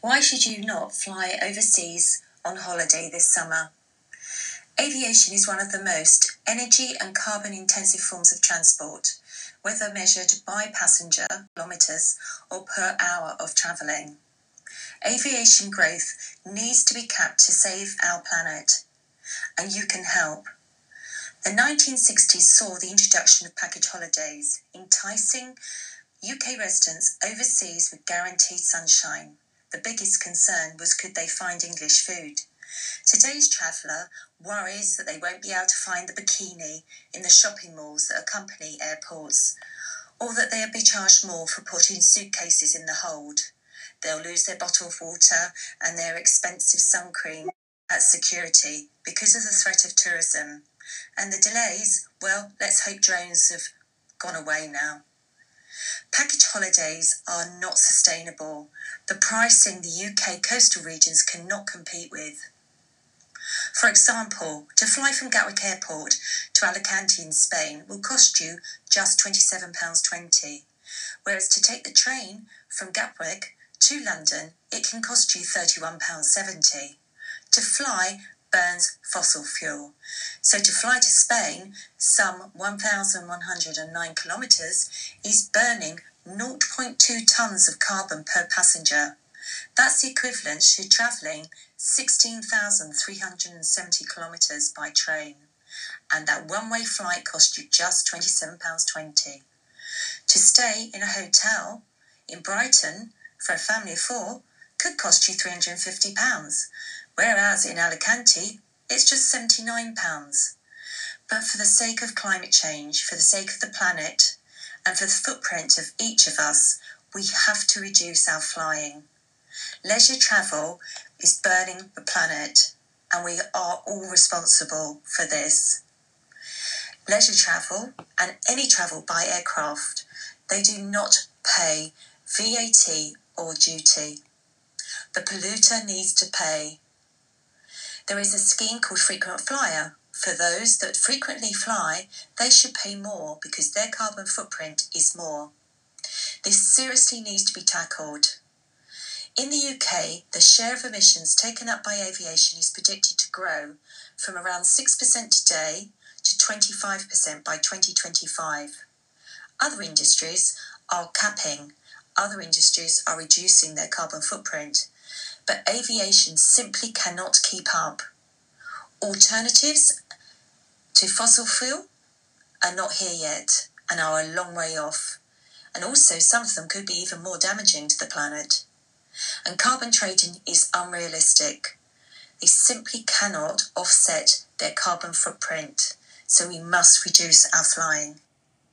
Why should you not fly overseas on holiday this summer? Aviation is one of the most energy and carbon intensive forms of transport, whether measured by passenger kilometres or per hour of travelling. Aviation growth needs to be capped to save our planet, and you can help. The 1960s saw the introduction of package holidays, enticing UK residents overseas with guaranteed sunshine. The biggest concern was could they find English food? Today's traveller worries that they won't be able to find the bikini in the shopping malls that accompany airports, or that they'll be charged more for putting suitcases in the hold. They'll lose their bottle of water and their expensive sun cream at security because of the threat of tourism. And the delays, well, let's hope drones have gone away now. Package holidays are not sustainable. The pricing the UK coastal regions cannot compete with. For example, to fly from Gatwick Airport to Alicante in Spain will cost you just £27.20, whereas to take the train from Gatwick to London, it can cost you £31.70. To fly burns fossil fuel. So to fly to Spain, some 1,109 kilometres, is burning 0.2 tonnes of carbon per passenger. That's the equivalent to travelling 16,370 kilometres by train. And that one way flight cost you just £27.20. To stay in a hotel in Brighton for a family of four could cost you £350 whereas in Alicante it's just £79. But for the sake of climate change, for the sake of the planet, and for the footprint of each of us, we have to reduce our flying. Leisure travel is burning the planet, and we are all responsible for this. Leisure travel and any travel by aircraft, they do not pay VAT or duty. The polluter needs to pay there is a scheme called Frequent Flyer. For those that frequently fly, they should pay more because their carbon footprint is more. This seriously needs to be tackled. In the UK, the share of emissions taken up by aviation is predicted to grow from around 6% today to 25% by 2025. Other industries are capping, other industries are reducing their carbon footprint but aviation simply cannot keep up. Alternatives to fossil fuel are not here yet and are a long way off. And also, some of them could be even more damaging to the planet. And carbon trading is unrealistic. They simply cannot offset their carbon footprint. So we must reduce our flying.